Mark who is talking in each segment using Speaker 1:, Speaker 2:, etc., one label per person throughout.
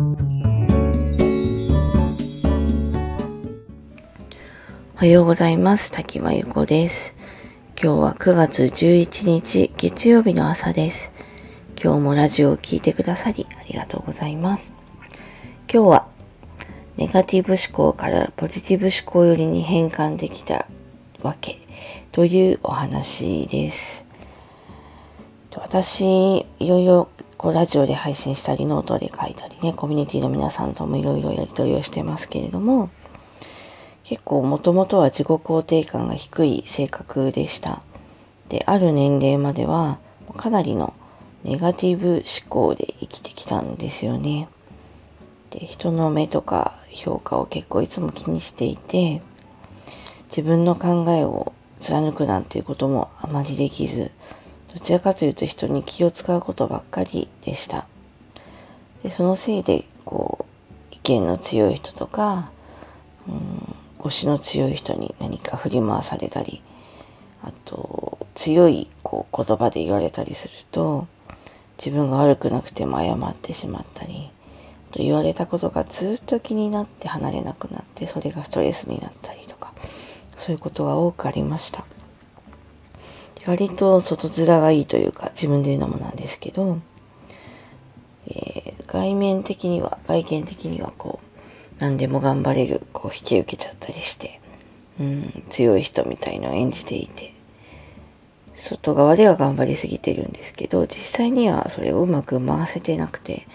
Speaker 1: おはようございます。滝真由子です。今日は9月11日月曜日の朝です。今日もラジオを聴いてくださりありがとうございます。今日はネガティブ思考からポジティブ思考よりに変換できたわけというお話です。私、いろいろこうラジオで配信したり、ノートで書いたりね、コミュニティの皆さんともいろいろやり取りをしてますけれども、結構もともとは自己肯定感が低い性格でした。で、ある年齢まではかなりのネガティブ思考で生きてきたんですよね。で、人の目とか評価を結構いつも気にしていて、自分の考えを貫くなんていうこともあまりできず、どちらかというと人に気を使うことばっかりでした。で、そのせいで、こう、意見の強い人とか、うん、推しの強い人に何か振り回されたり、あと、強いこう言葉で言われたりすると、自分が悪くなくても謝ってしまったり、と言われたことがずっと気になって離れなくなって、それがストレスになったりとか、そういうことが多くありました。割と外面がいいというか、自分で言うのもなんですけど、えー、外面的には、外見的にはこう、何でも頑張れる、こう引き受けちゃったりして、うん、強い人みたいのを演じていて、外側では頑張りすぎてるんですけど、実際にはそれをうまく回せてなくて、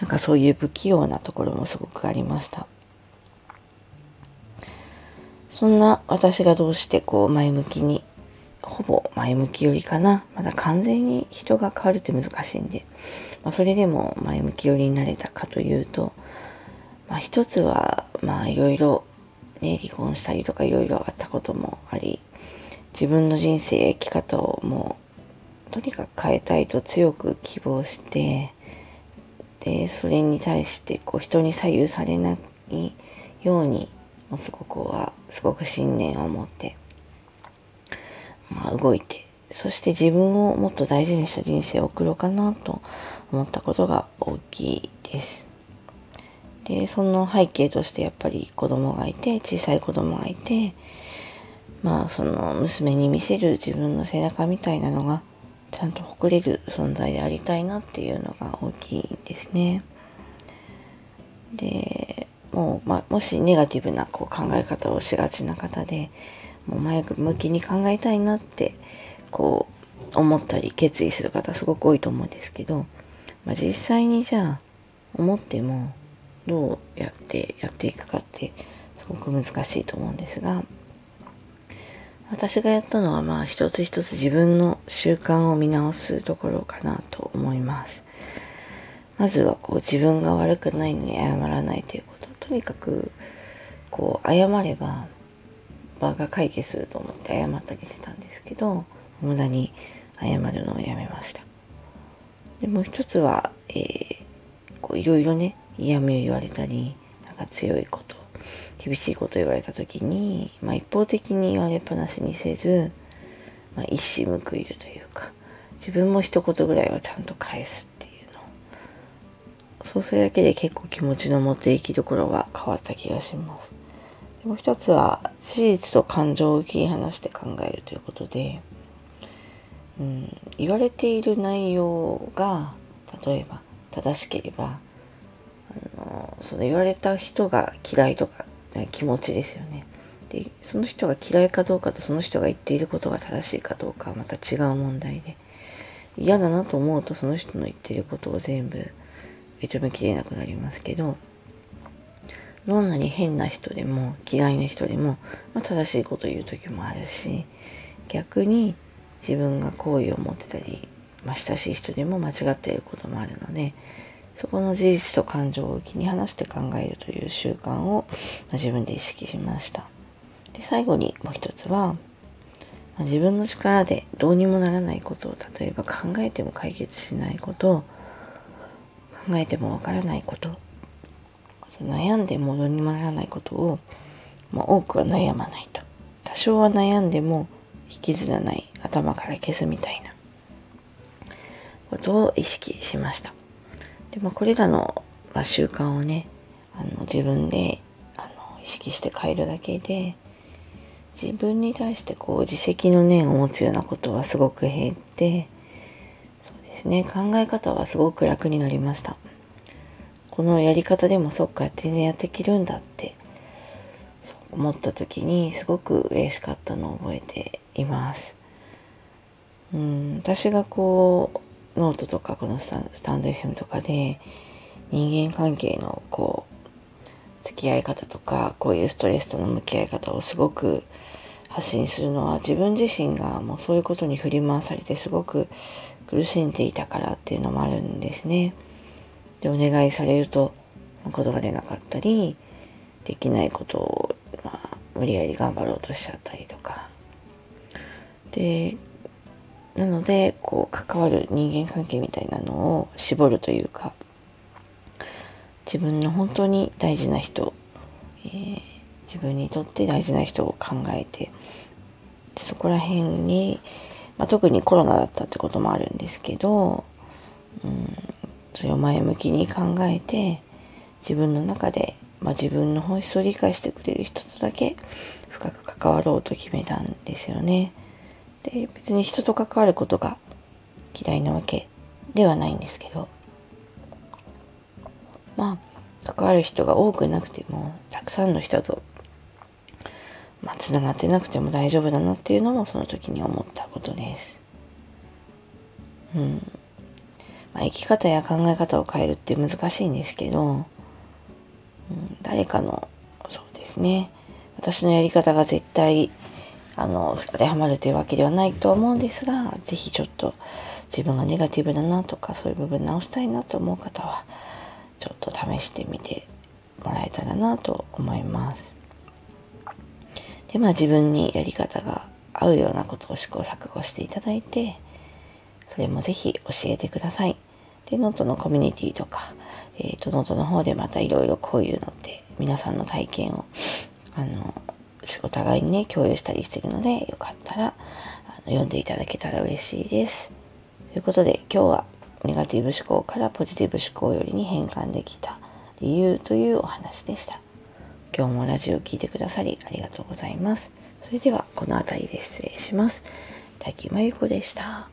Speaker 1: なんかそういう不器用なところもすごくありました。そんな私がどうしてこう前向きに、ほぼ前向きよりかな。まだ完全に人が変わるって難しいんで、まあ、それでも前向き寄りになれたかというと、まあ一つは、まあいろいろね、離婚したりとかいろいろあったこともあり、自分の人生生き方をもう、とにかく変えたいと強く希望して、で、それに対してこう人に左右されないように、もうすごくは、すごく信念を持って、まあ動いて、そして自分をもっと大事にした人生を送ろうかなと思ったことが大きいです。で、その背景としてやっぱり子供がいて、小さい子供がいて、まあその娘に見せる自分の背中みたいなのがちゃんと誇れる存在でありたいなっていうのが大きいですね。で、もう、まあ、もしネガティブなこう考え方をしがちな方で、もう前向きに考えたいなって、こう、思ったり決意する方すごく多いと思うんですけど、まあ、実際にじゃあ、思っても、どうやってやっていくかってすごく難しいと思うんですが、私がやったのはまあ一つ一つ自分の習慣を見直すところかなと思います。まずはこう自分が悪くないのに謝らないということ。とにかくこう謝れば場が解決すると思って謝ったりしてたんですけど、無駄に謝るのをやめました。でもう一つは、え、こういろいろね、嫌味を言われたり、なんか強いこと、厳しいこと言われた時に、まあ一方的に言われっぱなしにせず、まあ一矢報いるというか、自分も一言ぐらいはちゃんと返すっていうの。そうするだけで結構気持ちの持っていきどころは変わった気がします。もう一つは、事実と感情を切り離して考えるということで、うん、言われている内容が、例えば正しければ、あのその言われた人が嫌いとか気持ちですよね。で、その人が嫌いかどうかとその人が言っていることが正しいかどうかはまた違う問題で、嫌だなと思うとその人の言っていることを全部認めきれなくなりますけど、どんなに変な人でも嫌いな人でも、まあ、正しいこと言う時もあるし、逆に自分が好意を持ってたり、まあ、親しい人でも間違っていることもあるので、そこの事実と感情を気に離して考えるという習慣をま自分で意識しました。で最後にもう一つは、ま自分の力でどうにもならないことを例えば考えても解決しないこと考えてもわからないこと悩んでもどうにもならないことを、まあ、多くは悩まないと。多少は悩んでも引きずらない頭から消すみたいな。ことを意識しました。で、まあ、これらの、まあ、習慣をねあの自分であの意識して変えるだけで自分に対してこう自責の念を持つようなことはすごく減ってそうですね。考え方はすごく楽になりました。このやり方でもそっか全然やっていけるんだって思った時にすごく嬉しかったのを覚えていますうん私がこうノートとかこのスタンド FM とかで人間関係のこう付き合い方とかこういうストレスとの向き合い方をすごく発信するのは自分自身がもうそういうことに振り回されてすごく苦しんでいたからっていうのもあるんですね。でお願いされると言葉出なかったりできないことを、まあ、無理やり頑張ろうとしちゃったりとか。でなのでこう関わる人間関係みたいなのを絞るというか自分の本当に大事な人、えー、自分にとって大事な人を考えてそこら辺に、まあ、特にコロナだったってこともあるんですけど、うん、それを前向きに考えて自分の中で、まあ、自分の本質を理解してくれる人とだけ深く関わろうと決めたんですよね。で別に人と関わることが嫌いなわけではないんですけどまあ、関わる人が多くなくても、たくさんの人と、まあ、繋がってなくても大丈夫だなっていうのもその時に思ったことです。うん。まあ、生き方や考え方を変えるって難しいんですけど、うん、誰かの、そうですね、私のやり方が絶対、あの、当てはまるというわけではないと思うんですが、是非ちょっと自分がネガティブだなとか、そういう部分直したいなと思う方は、ちょっと試してみてもらえたらなと思います。で、まあ自分にやり方が合うようなことを試行錯誤していただいて、それもぜひ教えてください。で、ノートのコミュニティとか、えっ、ー、と、ノートの方でまたいろいろこういうのって皆さんの体験を、あの、お互いにね、共有したりしてるので、よかったら、あの読んでいただけたら嬉しいです。ということで、今日はネガティブ思考からポジティブ思考よりに変換できた理由というお話でした。今日もラジオを聴いてくださりありがとうございます。それではこの辺りで失礼します。滝真由子でした。